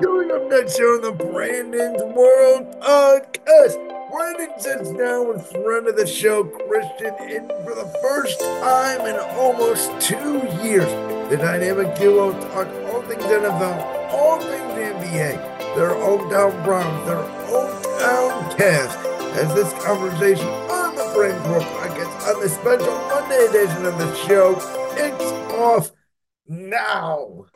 Coming up next here on the Brandon's World Podcast. Brandon sits down with friend of the show, Christian, and for the first time in almost two years, the dynamic duo talk all things NFL, all things NBA, their hometown Browns, their hometown Cavs, as this conversation on the Brandon's World Podcast on the special Monday edition of the show kicks off now.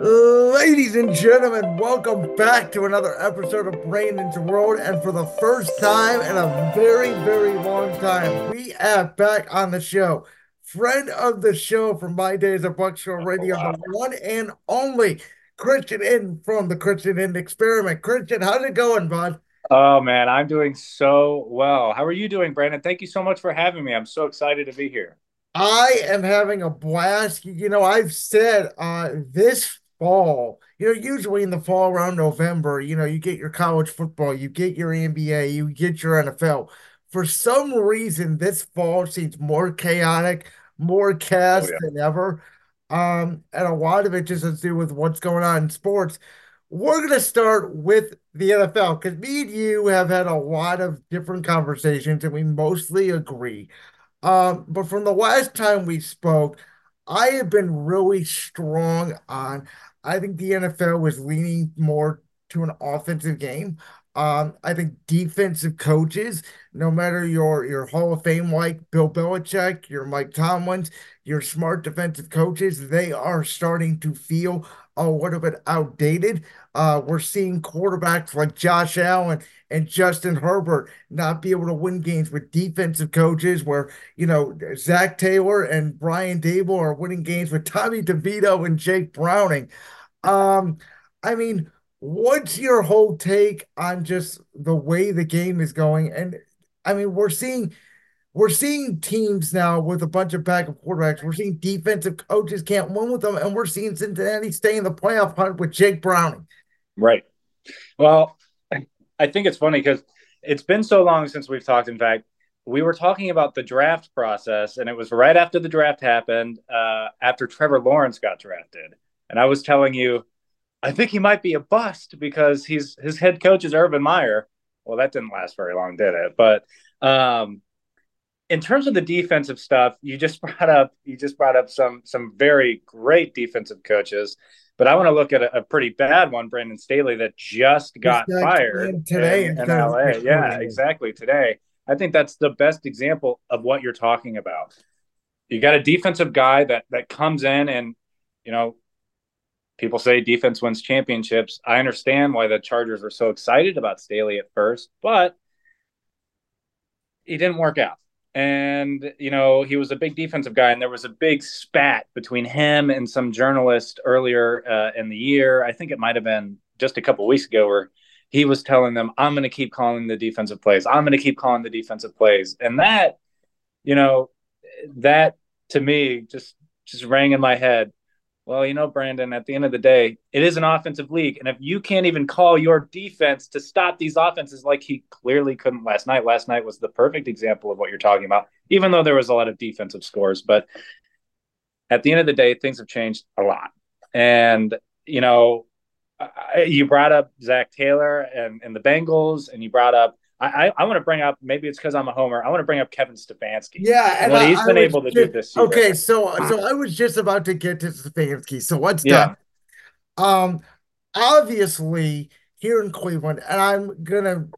Ladies and gentlemen, welcome back to another episode of Brandon's World. And for the first time in a very, very long time, we have back on the show, friend of the show from my days of Buck Show Radio, oh, wow. the one and only Christian In from the Christian In Experiment. Christian, how's it going, bud? Oh man, I'm doing so well. How are you doing, Brandon? Thank you so much for having me. I'm so excited to be here. I am having a blast. You know, I've said uh, this fall, you know, usually in the fall around November, you know, you get your college football, you get your NBA, you get your NFL. For some reason, this fall seems more chaotic, more cast oh, yeah. than ever. Um, and a lot of it just has to do with what's going on in sports. We're going to start with the NFL because me and you have had a lot of different conversations and we mostly agree. Um, but from the last time we spoke, I have been really strong on I think the NFL was leaning more to an offensive game. Um, I think defensive coaches, no matter your your Hall of Fame like Bill Belichick, your Mike Tomlins, your smart defensive coaches, they are starting to feel a little bit outdated. Uh, we're seeing quarterbacks like Josh Allen and Justin Herbert not be able to win games with defensive coaches where, you know, Zac Taylor and Brian Daboll are winning games with Tommy DeVito and Jake Browning. Um, I mean, what's your whole take on just the way the game is going? And I mean, we're seeing we're seeing teams now with a bunch of backup quarterbacks. We're seeing defensive coaches can't win with them, and we're seeing Cincinnati stay in the playoff hunt with Jake Browning. Right. Well, I think it's funny because it's been so long since we've talked. In fact, we were talking about the draft process, and it was right after the draft happened, uh, after Trevor Lawrence got drafted. And I was telling you, I think he might be a bust because he's his head coach is Urban Meyer. Well, that didn't last very long, did it? But um, in terms of the defensive stuff, you just brought up you just brought up some some very great defensive coaches. But I want to look at a, a pretty bad one, Brandon Staley, that just got fired today in, in LA. Yeah, exactly today. I think that's the best example of what you're talking about. You got a defensive guy that that comes in and you know people say defense wins championships. I understand why the Chargers were so excited about Staley at first, but he didn't work out. And, you know, he was a big defensive guy, and there was a big spat between him and some journalist earlier uh, in the year. I think it might have been just a couple weeks ago where he was telling them, I'm going to keep calling the defensive plays. I'm going to keep calling the defensive plays. And that, you know, that to me just just rang in my head well, you know, Brandon, at the end of the day, it is an offensive league. And if you can't even call your defense to stop these offenses like he clearly couldn't last night, last night was the perfect example of what you're talking about, even though there was a lot of defensive scores. But at the end of the day, things have changed a lot. And, you know, you brought up Zac Taylor and, and the Bengals, and you brought up I, I, want to bring up maybe it's because I'm a homer. I want to bring up Kevin Stefanski. Yeah, and what I, he's been able to just, do this year. Okay, so so I was just about to get to Stefanski. So what's yeah. done? Um, obviously here in Cleveland, and I'm gonna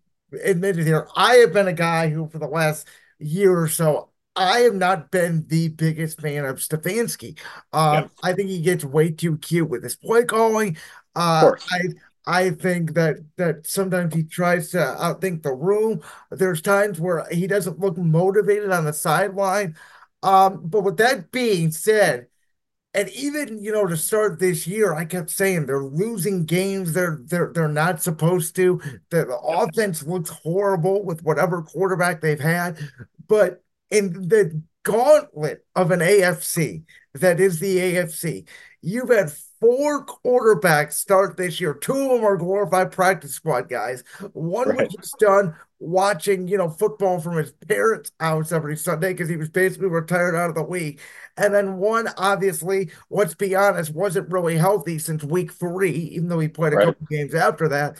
admit it here. I have been a guy who, for the last year or so, I have not been the biggest fan of Stefanski. Um, I think he gets way too cute with his play calling. Uh, I I think that that sometimes he tries to outthink the room. There's times where he doesn't look motivated on the sideline. Um, but with that being said, and even you know to start this year, I kept saying they're losing games they're they're they're not supposed to. The, the offense looks horrible with whatever quarterback they've had, but in the gauntlet of an AFC that is the AFC, you've had four quarterbacks start this year. Two of them are glorified practice squad guys. One right. was just done watching, you know, football from his parents' house every Sunday because he was basically retired out of the league. And then one, obviously, let's be honest, wasn't really healthy since week three, even though he played a right. couple games after that.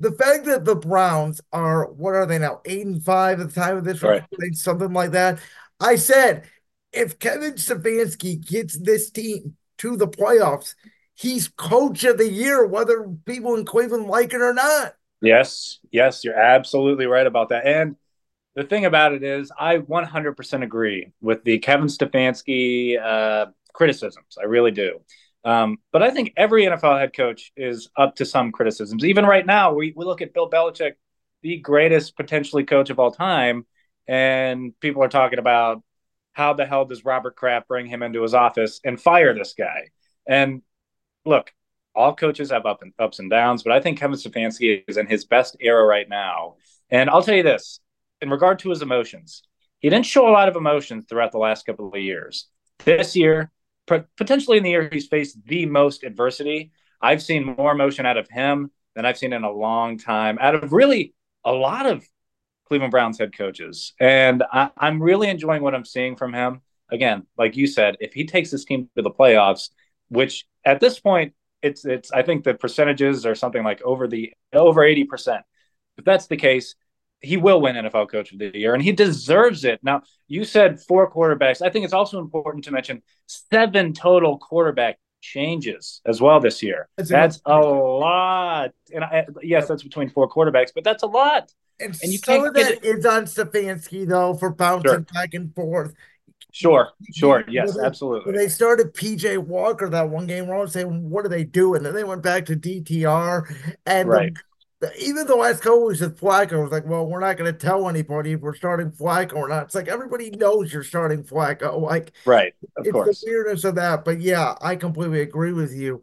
The fact that the Browns are, what are they now, eight and five at the time of this right. something like that. I said, if Kevin Stefanski gets this team to the playoffs, he's coach of the year, whether people in Cleveland like it or not. Yes, yes, you're absolutely right about that. And the thing about it is, I 100% agree with the Kevin Stefanski uh, criticisms. I really do. Um, but I think every NFL head coach is up to some criticisms. Even right now, we, we look at Bill Belichick, the greatest potentially coach of all time, and people are talking about how the hell does Robert Kraft bring him into his office and fire this guy? And look, all coaches have up and ups and downs, but I think Kevin Stefanski is in his best era right now. And I'll tell you this, in regard to his emotions, he didn't show a lot of emotions throughout the last couple of years. This year, potentially in the year he's faced the most adversity, I've seen more emotion out of him than I've seen in a long time, out of really a lot of Cleveland Browns head coaches. And I, I'm really enjoying what I'm seeing from him. Again, like you said, if he takes this team to the playoffs, which at this point it's it's I think the percentages are something like over the over 80%. If that's the case, he will win NFL coach of the year and he deserves it. Now, you said four quarterbacks. I think it's also important to mention seven total quarterback changes as well this year. That's, that's a lot. And I, yes, that's between four quarterbacks, but that's a lot. And, and you some of it is on Stefanski though for bouncing sure. back and forth. Sure, sure, yes, when absolutely. When they started PJ Walker that one game, we're all saying, "What are they doing?" And then they went back to DTR, and right. The, even the last couple weeks with Flacco was like, "Well, we're not going to tell anybody if we're starting Flacco or not." It's like everybody knows you're starting Flacco. Like, right, of it's course. the weirdness of that, but yeah, I completely agree with you.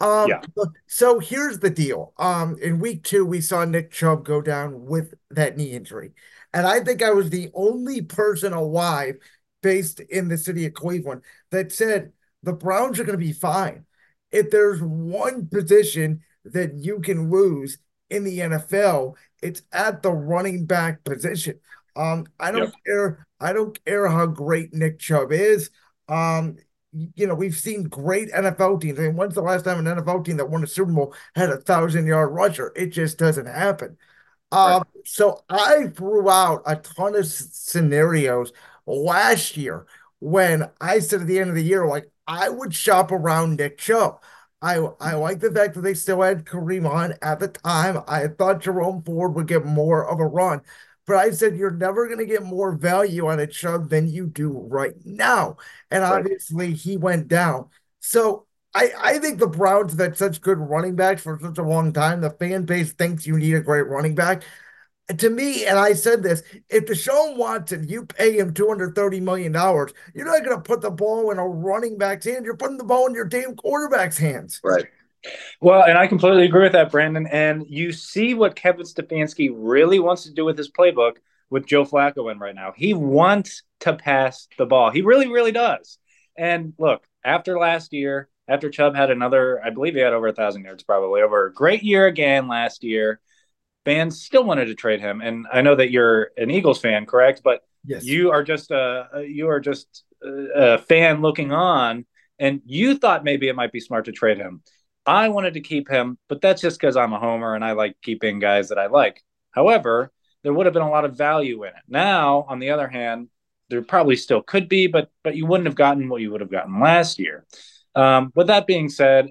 Um, yeah. So here's the deal. Um, in week two, we saw Nick Chubb go down with that knee injury, and I think I was the only person alive based in the city of Cleveland that said the Browns are going to be fine. If there's one position that you can lose in the NFL, it's at the running back position. Um, I don't yep. care. I don't care how great Nick Chubb is. Um, you know, we've seen great NFL teams. I mean, when's the last time an NFL team that won a Super Bowl had a thousand yard rusher? It just doesn't happen. Right. Um, so I threw out a ton of scenarios last year when I said at the end of the year, like I would shop around Nick Chubb. I I like the fact that they still had Kareem on at the time. I thought Jerome Ford would get more of a run, but I said you're never going to get more value on a Chubb than you do right now. And right. obviously he went down. So I, I think the Browns have had such good running backs for such a long time. The fan base thinks you need a great running back to me, and I said this, if Deshaun Watson, you pay him $230 million, you're not going to put the ball in a running back's hand. You're putting the ball in your damn quarterback's hands. Right. Well, and I completely agree with that, Brandon. And you see what Kevin Stefanski really wants to do with his playbook with Joe Flacco in right now. He wants to pass the ball. He really, really does. And look, after last year, after Chubb had another, I believe he had over a thousand yards, probably over a great year again last year fans still wanted to trade him. And I know that you're an Eagles fan, correct? But yes. you are just a you are just a fan looking on, and you thought maybe it might be smart to trade him. I wanted to keep him, but that's just because I'm a homer and I like keeping guys that I like. However, there would have been a lot of value in it. Now, on the other hand, there probably still could be, but but you wouldn't have gotten what you would have gotten last year. Um, with that being said,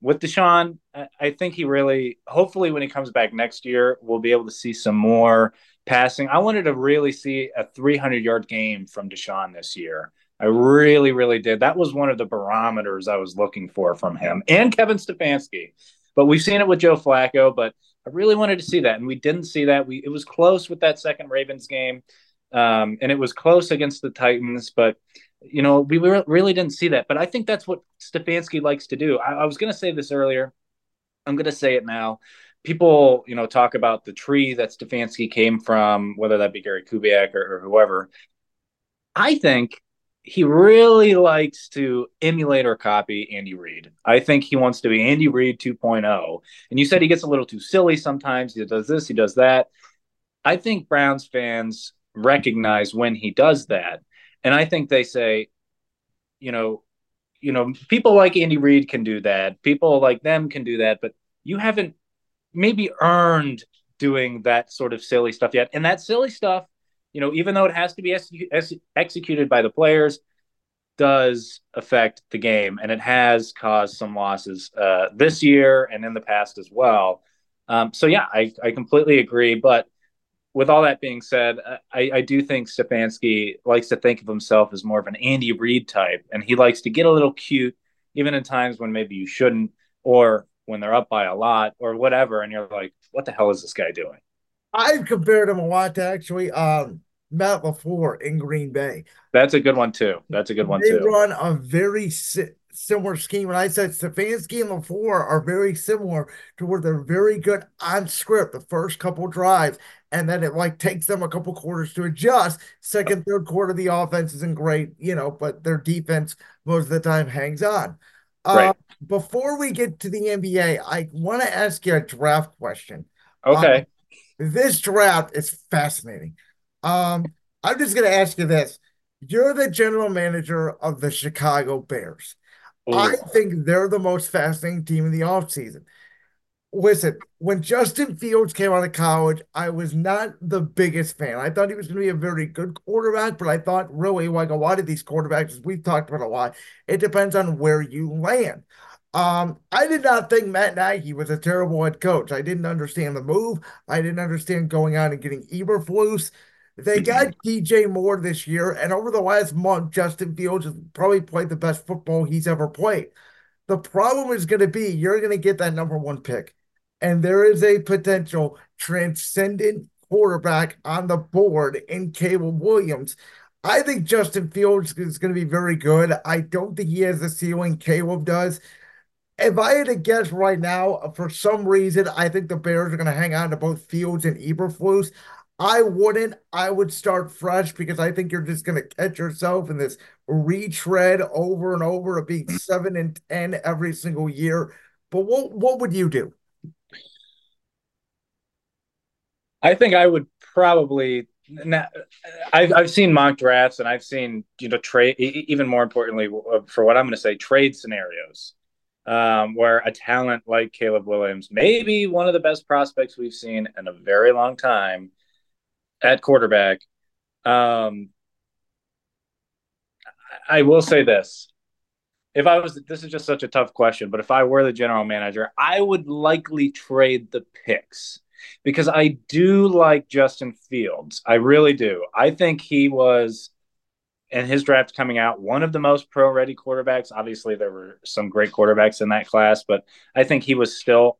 with Deshaun, I think he really, hopefully, when he comes back next year, we'll be able to see some more passing. I wanted to really see a 300 yard game from Deshaun this year. I really, really did. That was one of the barometers I was looking for from him and Kevin Stefanski. But we've seen it with Joe Flacco, but I really wanted to see that. And we didn't see that. We it was close with that second Ravens game. Um, and it was close against the Titans, but you know, we really didn't see that. But I think that's what Stefanski likes to do. I, I was going to say this earlier. I'm going to say it now. People, you know, talk about the tree that Stefanski came from, whether that be Gary Kubiak or, or whoever. I think he really likes to emulate or copy Andy Reid. I think he wants to be Andy Reid 2.0. And you said he gets a little too silly sometimes. He does this, he does that. I think Browns fans recognize when he does that. And I think they say, you know, you know, people like Andy Reid can do that. People like them can do that, but you haven't maybe earned doing that sort of silly stuff yet. And that silly stuff, you know, even though it has to be ex- executed by the players, does affect the game, and it has caused some losses uh, this year and in the past as well. Um, so yeah, I, I completely agree. But with all that being said, I, I do think Stefanski likes to think of himself as more of an Andy Reid type, and he likes to get a little cute, even in times when maybe you shouldn't, or when they're up by a lot, or whatever, and you're like, what the hell is this guy doing? I've compared him a lot to actually um, Matt LaFleur in Green Bay. That's a good one too. That's a good one they too. They run a very si- similar scheme. And I said Stefanski and LaFleur are very similar to where they're very good on script the first couple drives, and then it like takes them a couple quarters to adjust. Second, third quarter, the offense isn't great, you know, but their defense most of the time hangs on. Uh, right. Uh, before we get to the NBA, I want to ask you a draft question. Okay. Um, this draft is fascinating. Um, I'm just going to ask you this. You're the general manager of the Chicago Bears. I think they're the most fascinating team in the offseason. Listen, when Justin Fields came out of college, I was not the biggest fan. I thought he was going to be a very good quarterback, but I thought really, like a lot of these quarterbacks, as we've talked about a lot, it depends on where you land. Um, I did not think Matt Nagy was a terrible head coach. I didn't understand the move. I didn't understand going out and getting Eberflus. They mm-hmm. got DJ Moore this year, and over the last month, Justin Fields has probably played the best football he's ever played. The problem is going to be you're going to get that number one pick, and there is a potential transcendent quarterback on the board in Caleb Williams. I think Justin Fields is going to be very good. I don't think he has the ceiling Caleb does. If I had to guess right now, for some reason, I think the Bears are going to hang on to both Fields and Eberflus. I wouldn't. I would start fresh because I think you're just going to catch yourself in this retread over and over of being seven and ten every single year. But what what would you do? I think I would probably. I've I've seen mock drafts and I've seen you know trade. Even more importantly, uh, for what I'm going to say, trade scenarios um, where a talent like Caleb Williams, maybe one of the best prospects we've seen in a very long time, at quarterback. Um, I will say this. If I was, this is just such a tough question, but if I were the general manager, I would likely trade the picks because I do like Justin Fields. I really do. I think he was, in his draft coming out, one of the most pro ready quarterbacks. Obviously, there were some great quarterbacks in that class, but I think he was still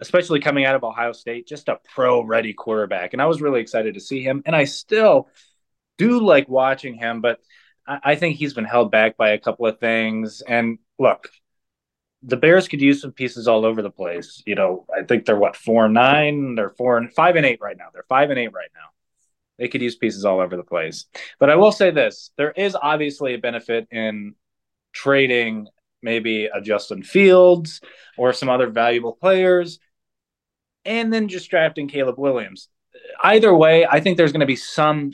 especially coming out of Ohio State, just a pro ready quarterback. And I was really excited to see him. And I still do like watching him, but I, I think he's been held back by a couple of things. And look, the Bears could use some pieces all over the place. You know, I think they're what four and nine, they're four and five and eight right now. They're five and eight right now. They could use pieces all over the place. But I will say this: there is obviously a benefit in trading maybe a Justin Fields or some other valuable players and then just drafting Caleb Williams. Either way, I think there's going to be some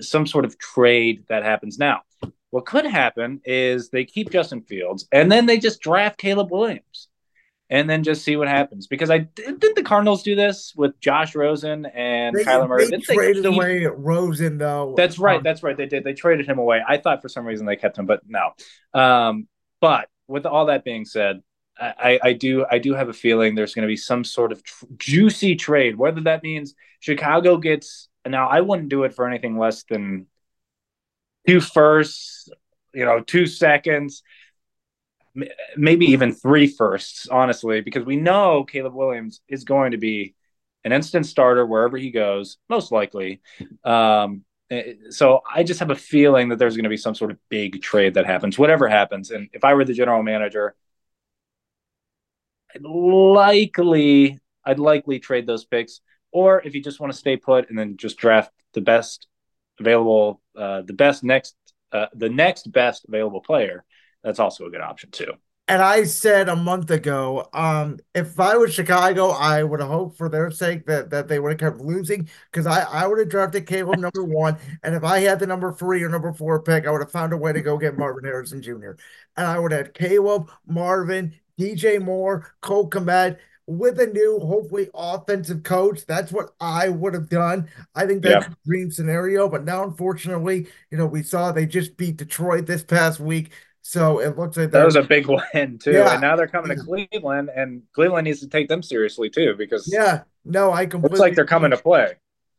some sort of trade that happens now. What could happen is they keep Justin Fields and then they just draft Caleb Williams and then just see what happens. Because I did the Cardinals do this with Josh Rosen and they, Kyler Murray. They traded they away Rosen though. That's right. Um, that's right. They did. They traded him away. I thought for some reason they kept him, but no. Um, but with all that being said, I, I do I do have a feeling there's going to be some sort of tr- juicy trade. Whether that means Chicago gets now, I wouldn't do it for anything less than two firsts, you know, two seconds, maybe even three firsts, honestly, because we know Caleb Williams is going to be an instant starter wherever he goes, most likely. Um, eh, so I just have a feeling that there's going to be some sort of big trade that happens, whatever happens. And if I were the general manager, I'd likely I'd likely trade those picks. Or if you just want to stay put and then just draft the best available, uh, the best next, uh, the next best available player, that's also a good option too. And I said a month ago, um, if I was Chicago, I would have hoped for their sake that that they would have kept losing because I, I would have drafted Caleb number one. And if I had the number three or number four pick, I would have found a way to go get Marvin Harrison Jr. And I would have had Caleb, Marvin, DJ Moore, Cole Kmet with a new, hopefully, offensive coach. That's what I would have done. I think that's Yeah. a dream scenario. But now, unfortunately, you know, we saw they just beat Detroit this past week. So it looks like That was a big win too, yeah, and now they're coming to Cleveland, and Cleveland needs to take them seriously too because yeah. No, I completely. looks like they're coming to play.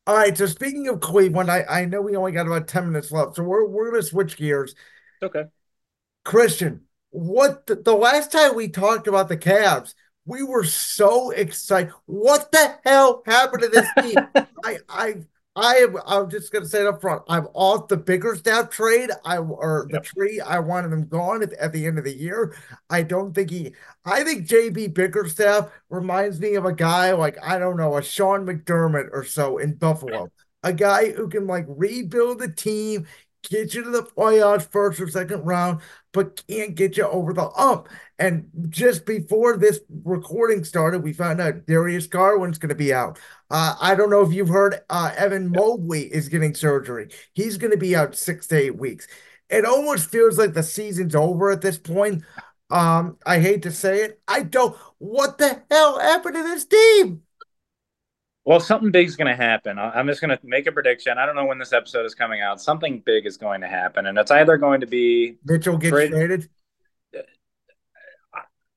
All right. So speaking of Cleveland, I, I know we only got about 10 minutes left. So we're we're gonna switch gears. Okay. Christian, what the, the last time we talked about the Cavs, we were so excited. What the hell happened to this team? I I I am I'm just gonna say it up front. I'm off the Bickerstaff trade. I or the Yep. tree. I wanted them gone at, at the end of the year. I don't think he I think JB Bickerstaff reminds me of a guy like I don't know, a Sean McDermott or so in Buffalo. A guy who can like rebuild the team, get you to the playoffs first or second round, but can't get you over the hump. And just before this recording started, we found out Darius Garland's going to be out. Uh, I don't know if you've heard uh, Evan Mobley is getting surgery. He's going to be out six to eight weeks. It almost feels like the season's over at this point. Um, I hate to say it. I don't. What the hell happened to this team? Well, something big's going to happen. I'm just going to make a prediction. I don't know when this episode is coming out. Something big is going to happen, and it's either going to be Mitchell gets trade. traded.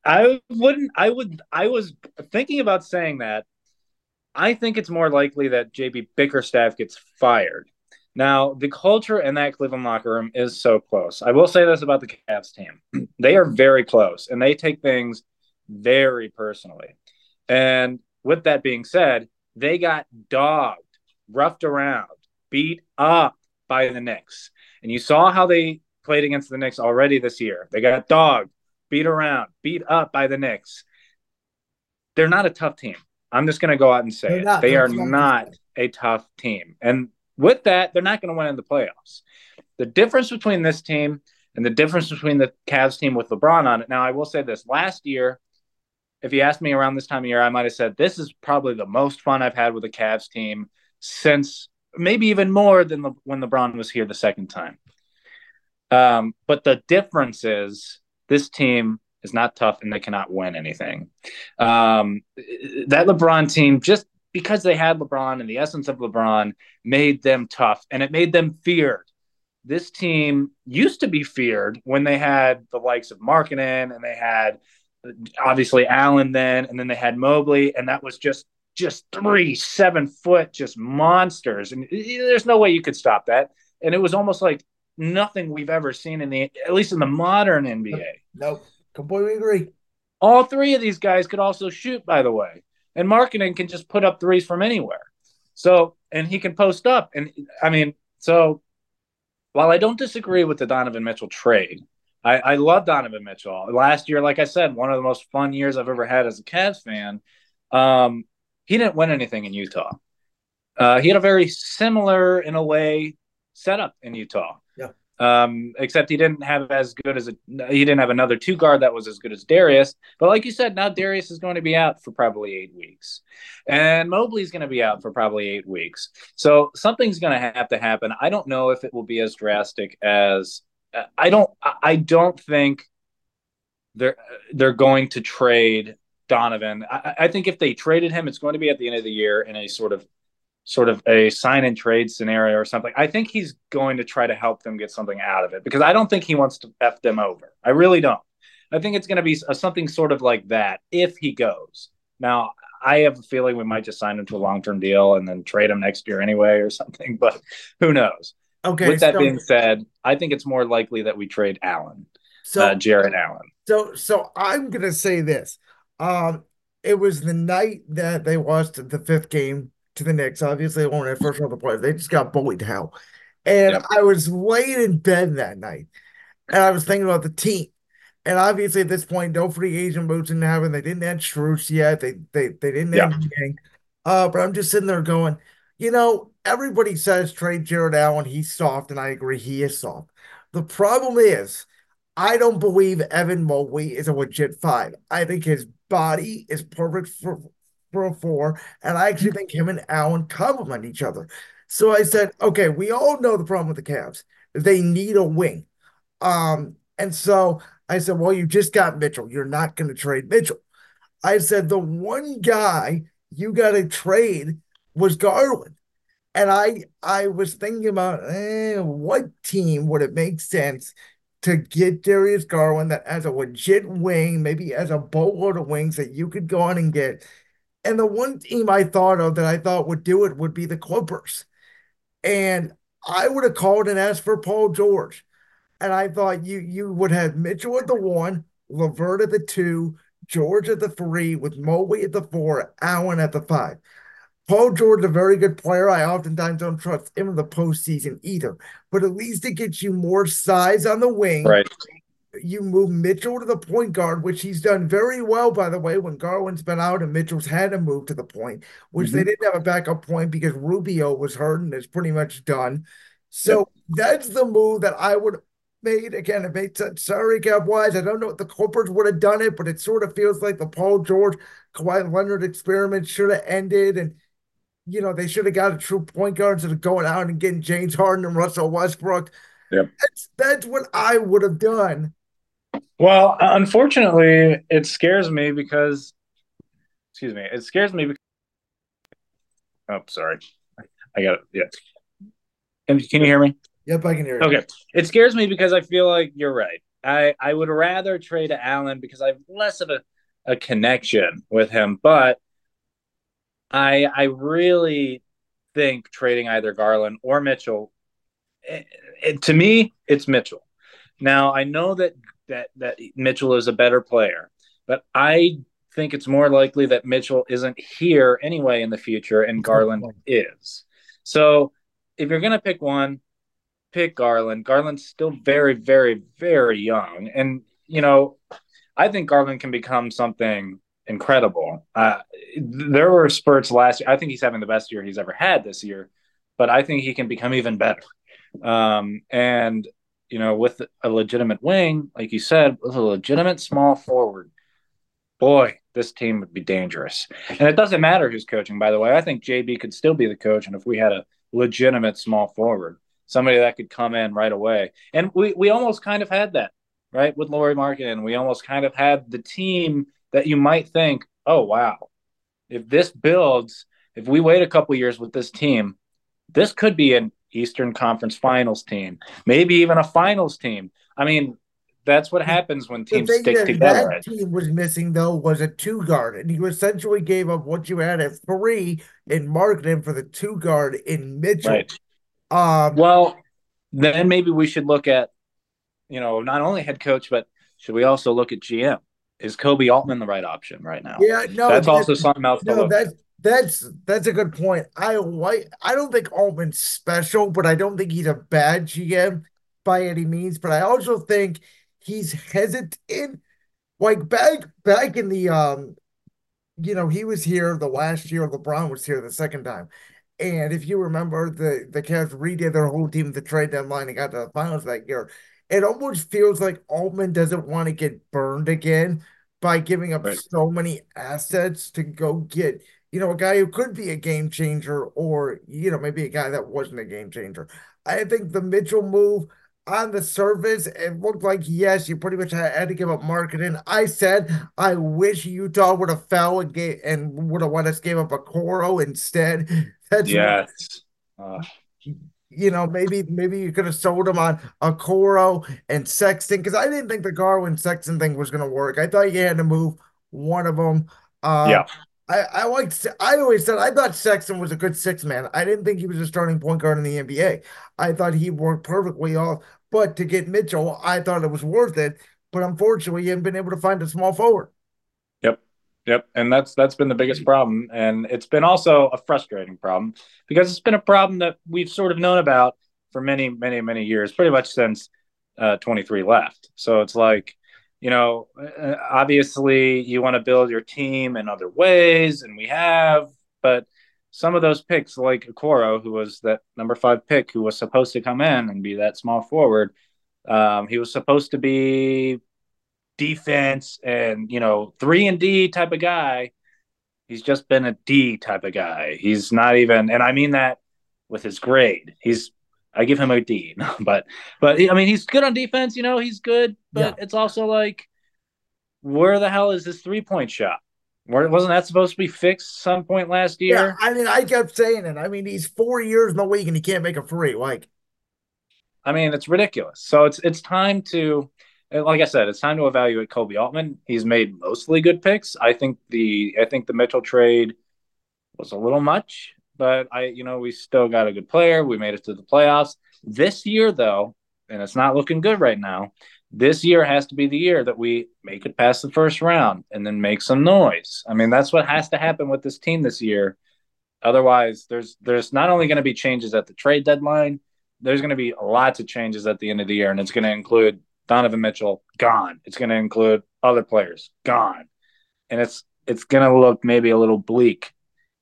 I wouldn't. I would. I was thinking about saying that. I think it's more likely that JB Bickerstaff gets fired. Now, the culture in that Cleveland locker room is so close. I will say this about the Cavs team. They are very close and they take things very personally. And with that being said, they got dogged, roughed around, beat up by the Knicks. And you saw how they played against the Knicks already this year. They got dogged, beat around, beat up by the Knicks. They're not a tough team. I'm just going to go out and say They're it. not. They are not a tough team. And with that, they're not going to win in the playoffs. The difference between this team and the difference between the Cavs team with LeBron on it. Now, I will say this last year, if you asked me around this time of year, I might have said this is probably the most fun I've had with a Cavs team since maybe even more than the, when LeBron was here the second time. Um, but the difference is this team is not tough and they cannot win anything. Um, that LeBron team, just because they had LeBron and the essence of LeBron, made them tough and it made them feared. This team used to be feared when they had the likes of Markkanen and they had obviously Allen then, and then they had Mobley, and that was just just three seven foot just monsters, and there's no way you could stop that. And it was almost like nothing we've ever seen in the at least in the modern NBA. Nope. Completely agree. All three of these guys could also shoot, by the way, and Markkanen can just put up threes from anywhere. So and he can post up, and I mean, so while I don't disagree with the Donovan Mitchell trade, I, I love Donovan Mitchell. Last year, like I said, one of the most fun years I've ever had as a Cavs fan. Um, he didn't win anything in Utah. Uh, he had a very similar, in a way, setup in Utah. Yeah. Um, except he didn't have as good as a he didn't have another two guard that was as good as Darius. But like you said, now Darius is going to be out for probably eight weeks, and Mobley's going to be out for probably eight weeks. So something's going to have to happen. I don't know if it will be as drastic as I don't. I don't think they're they're going to trade Donovan. I, I think if they traded him, it's going to be at the end of the year in a sort of sort of a sign and trade scenario or something. I think he's going to try to help them get something out of it because I don't think he wants to f them over. I really don't. I think it's going to be something sort of like that if he goes. Now, I have a feeling we might just sign him to a long term deal and then trade him next year anyway or something, but who knows? Okay. With that so, being said, I think it's more likely that we trade Allen, so uh, Jarrett Allen. So, so I'm gonna say this. Um, it was the night that they lost the fifth game to the Knicks. Obviously, they won their first round of the playoffs. They just got bullied to hell. And Yep. I was laying in bed that night, and I was thinking about the team. And obviously, at this point, no free agent moves didn't happen. They didn't add Strus yet. They they they didn't Yeah. Niang. Uh, but I'm just sitting there going, you know, everybody says trade Jarrett Allen. He's soft, and I agree, he is soft. The problem is, I don't believe Evan Mobley is a legit five. I think his body is perfect for, for a four, and I actually think him and Allen complement each other. So I said, okay, we all know the problem with the Cavs. They need a wing. Um, and so I said, well, you just got Mitchell. You're not going to trade Mitchell. I said, the one guy you got to trade was Garland. And I I was thinking about eh, what team would it make sense to get Darius Garland that as a legit wing, maybe as a boatload of wings that you could go on and get. And the one team I thought of that I thought would do it would be the Clippers. And I would have called and asked for Paul George. And I thought you you would have Mitchell at the one, LeVert at the two, George at the three, with Mobley at the four, Allen at the five. Paul George, is a very good player. I oftentimes don't trust him in the postseason either, but at least it gets you more size on the wing. Right. You move Mitchell to the point guard, which he's done very well, by the way, when Garland's been out and Mitchell's had to move to the point, which mm-hmm. they didn't have a backup point because Rubio was hurt and is pretty much done. So yep. that's the move that I would have made. Again, it made sense. Sorry, wise. I don't know if the Clippers would have done it, but it sort of feels like the Paul George, Kawhi Leonard experiment should have ended. And you know, they should have got a true point guard instead of going out and getting James Harden and Russell Westbrook. Yeah, That's that's what I would have done. Well, unfortunately, it scares me because excuse me, it scares me because oh sorry. I got it. Yeah. Can, can you hear me? Yep, I can hear you. Okay. It scares me because I feel like you're right. I, I would rather trade Allen because I have less of a, a connection with him, but I I really think trading either Garland or Mitchell. It, it, to me, it's Mitchell. Now I know that that that Mitchell is a better player, but I think it's more likely that Mitchell isn't here anyway in the future, and Garland is. So if you're gonna pick one, pick Garland. Garland's still very, very, very young, and you know, I think Garland can become something incredible. Uh, there were spurts last year. I think he's having the best year he's ever had this year, but I think he can become even better. Um, and you know, with a legitimate wing, like you said, with a legitimate small forward, boy, this team would be dangerous. And it doesn't matter who's coaching, by the way. I think JB could still be the coach, and if we had a legitimate small forward, somebody that could come in right away, and we we almost kind of had that, right, with Lauri Markkanen. We almost kind of had the team that you might think, oh, wow, if this builds, if we wait a couple years with this team, this could be an Eastern Conference Finals team, maybe even a Finals team. I mean, that's what happens when teams stick together. That team was missing though was a two guard, and you essentially gave up what you had at three in Markkanen for the two guard in Mitchell. Right. Um, well, then maybe we should look at, you know, not only head coach, but should we also look at GM? Is Koby Altman the right option right now? Yeah, no, that's also something else. No, that's that's that's a good point. I like. I don't think Altman's special, but I don't think he's a bad GM by any means. But I also think he's hesitant. Like back back in the um, you know, he was here the last year. LeBron was here the second time. And if you remember, the the Cavs redid their whole team at the trade deadline and got to the finals that year it almost feels like Altman doesn't want to get burned again by giving up right. so many assets to go get, you know, a guy who could be a game changer or, you know, maybe a guy that wasn't a game changer. I think the Mitchell move on the surface, it looked like, yes, you pretty much had, to give up Markkanen. I said, I wish Utah would have fell and, gave, and would have let us give up Okoro instead. That's yes. Uh you know, maybe maybe you could have sold him on Okoro and Sexton because I didn't think the Garland Sexton thing was going to work. I thought you had to move one of them. Uh, yeah. I, I liked I always said I thought Sexton was a good six man. I didn't think he was a starting point guard in the NBA. I thought he worked perfectly off. But to get Mitchell, I thought it was worth it. But unfortunately, he hadn't been able to find a small forward. Yep, and that's that's been the biggest problem, and it's been also a frustrating problem because it's been a problem that we've sort of known about for many, many, many years, pretty much since uh, 23 left. So it's like, you know, uh, obviously you want to build your team in other ways, and we have, but some of those picks, like Okoro, who was that number five pick, who was supposed to come in and be that small forward, Um, he was supposed to be defense and you know three and D type of guy. He's just been a D type of guy. He's not even, and I mean that with his grade. He's I give him a D, but but I mean he's good on defense. You know he's good, but yeah. it's also like where the hell is his three point shot? Where wasn't that supposed to be fixed some point last year? Yeah, I mean I kept saying it. I mean he's four years in the league and he can't make a free. Like, I mean it's ridiculous. So it's it's time to like I said, it's time to evaluate Koby Altman. He's made mostly good picks. I think the I think the Mitchell trade was a little much but I, you know, we still got a good player. We made it to the playoffs this year, though, and it's not looking good right now. This year has to be the year that we make it past the first round and then make some noise. I mean, that's what has to happen with this team this year. Otherwise, there's there's not only going to be changes at the trade deadline, there's going to be lots of changes at the end of the year, and it's going to include Donovan Mitchell gone. It's going to include other players gone, and it's it's going to look maybe a little bleak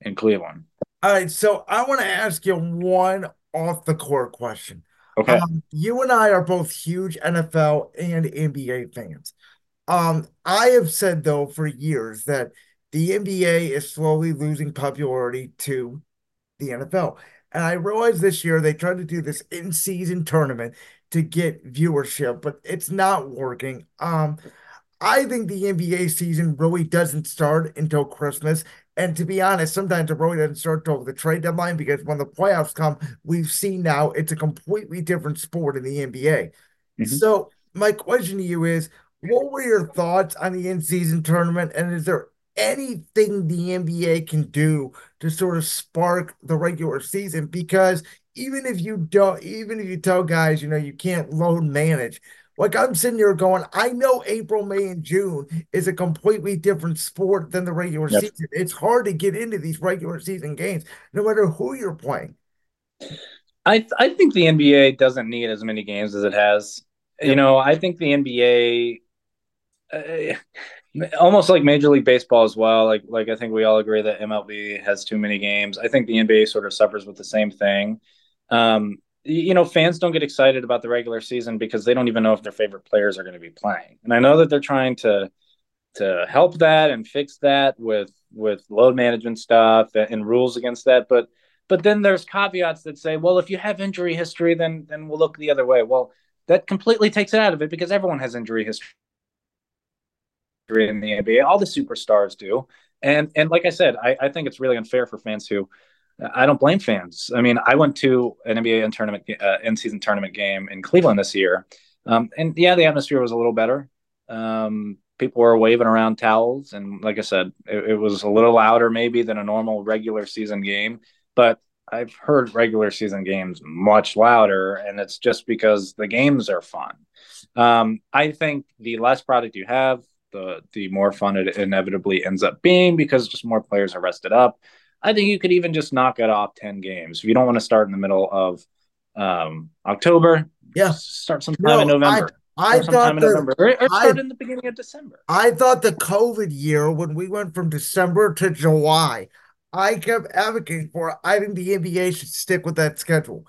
in Cleveland. All right, so I want to ask you one off the court question. Okay. Um, you and I are both huge NFL and NBA fans. Um, I have said though for years that the NBA is slowly losing popularity to the NFL. And I realized this year they tried to do this in-season tournament to get viewership, but it's not working. Um, I think the NBA season really doesn't start until Christmas. And to be honest, sometimes it really doesn't start till the trade deadline because when the playoffs come, we've seen now it's a completely different sport in the NBA. Mm-hmm. So my question to you is, what were your thoughts on the in-season tournament, and is there anything the NBA can do to sort of spark the regular season? Because even if you don't, even if you tell guys, you know, you can't load manage, like I'm sitting here going, I know April, May, and June is a completely different sport than the regular yep. season. It's hard to get into these regular season games, no matter who you're playing. I th- I think the NBA doesn't need as many games as it has. Yep. You know, I think the NBA, uh, almost like Major League Baseball as well. Like like I think we all agree that MLB has too many games. I think the NBA sort of suffers with the same thing. Um, you know, fans don't get excited about the regular season because they don't even know if their favorite players are going to be playing. And I know that they're trying to to help that and fix that with with load management stuff and rules against that, but but then there's caveats that say, well, if you have injury history, then then we'll look the other way. Well, that completely takes it out of it because everyone has injury history in the NBA. All the superstars do. And and like I said, I, I think it's really unfair for fans who I don't blame fans. I mean, I went to an NBA in tournament uh, in season tournament game in Cleveland this year, um, and yeah, the atmosphere was a little better. Um, people were waving around towels, and like I said, it, it, was a little louder maybe than a normal regular season game. But I've heard regular season games much louder, and it's just because the games are fun. Um, I think the less product you have, the the more fun it inevitably ends up being because just more players are rested up. I think you could even just knock it off 10 games. If you don't want to start in the middle of um, October, yeah, start sometime no, in November. I, I thought the, November, or, or start I, in the beginning of December. I thought the COVID year when we went from December to July, I kept advocating for. I think the NBA should stick with that schedule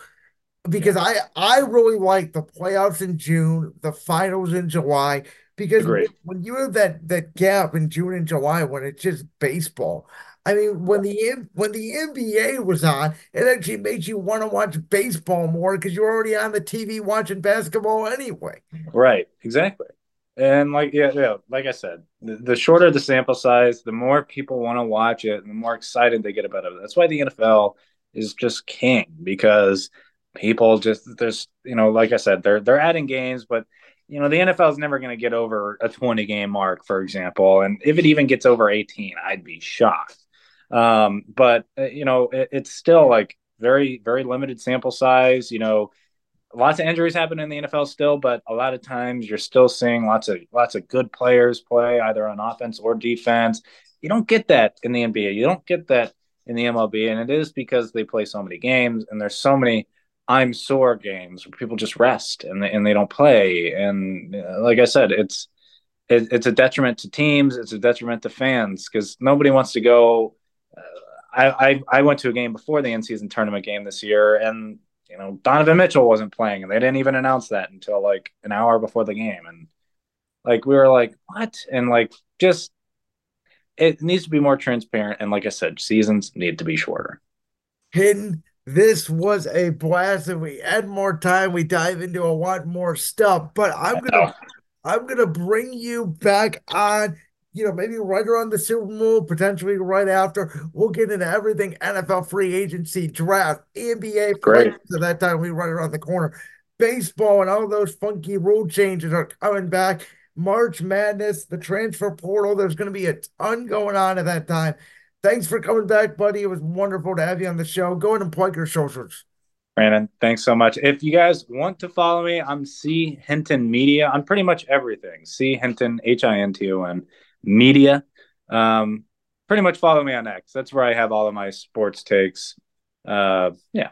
because. I I really like the playoffs in June, the finals in July. Because Agreed. when you have that that gap in June and July when it's just baseball, I mean, when the when the NBA was on, it actually made you want to watch baseball more because you're already on the TV watching basketball anyway. Right, exactly. And like yeah, yeah, like I said, the, the shorter the sample size, the more people want to watch it, and the more excited they get about it. That's why the NFL is just king because people just there's you know, like I said, they're they're adding games, but you know, the NFL is never going to get over a 20 game mark, for example. And if it even gets over 18, I'd be shocked. Um, but uh, you know, it, it's still like very, very limited sample size. You know, lots of injuries happen in the NFL still, but a lot of times you're still seeing lots of lots of good players play either on offense or defense. You don't get that in the NBA. You don't get that in the MLB, and it is because they play so many games and there's so many I'm sore games where people just rest and they, and they don't play. And uh, like I said, it's it, it's a detriment to teams. It's a detriment to fans because nobody wants to go I, I, I went to a game before the in season tournament game this year, and you know, Donovan Mitchell wasn't playing, and they didn't even announce that until like an hour before the game, and like we were like, what? And like just it needs to be more transparent, and like I said, seasons need to be shorter. Hidden. This was a blast, and we add more time. We dive into a lot more stuff, but I'm gonna I'm gonna bring you back on you know, maybe right around the Super Bowl, potentially right after. We'll get into everything NFL free agency, draft, NBA. Great. So that time we right around the corner. Baseball and all those funky rule changes are coming back. March Madness, the transfer portal. There's going to be a ton going on at that time. Thanks for coming back, buddy. It was wonderful to have you on the show. Go ahead and plug your socials. Brandon, thanks so much. If you guys want to follow me, I'm C Hinton Media on pretty much everything. C Hinton, H I N T O N media. Um, pretty much follow me on X. That's where I have all of my sports takes. Uh, yeah.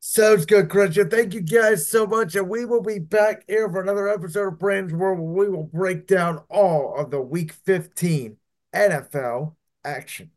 Sounds good, Christian. Thank you guys so much. And we will be back here for another episode of Brandon's World where we will break down all of the week 15 NFL action.